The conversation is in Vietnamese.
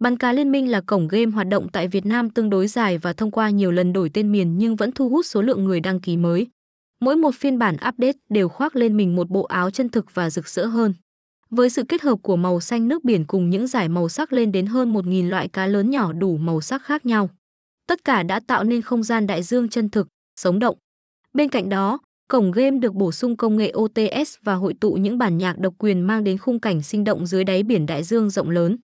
Bắn cá Liên minh là cổng game hoạt động tại Việt Nam tương đối dài và thông qua nhiều lần đổi tên miền nhưng vẫn thu hút số lượng người đăng ký mới. Mỗi một phiên bản update đều khoác lên mình một bộ áo chân thực và rực rỡ hơn. Với sự kết hợp của màu xanh nước biển cùng những giải màu sắc lên đến hơn 1.000 loại cá lớn nhỏ đủ màu sắc khác nhau. Tất cả đã tạo nên không gian đại dương chân thực, sống động. Bên cạnh đó, cổng game được bổ sung công nghệ OTS và hội tụ những bản nhạc độc quyền mang đến khung cảnh sinh động dưới đáy biển đại dương rộng lớn.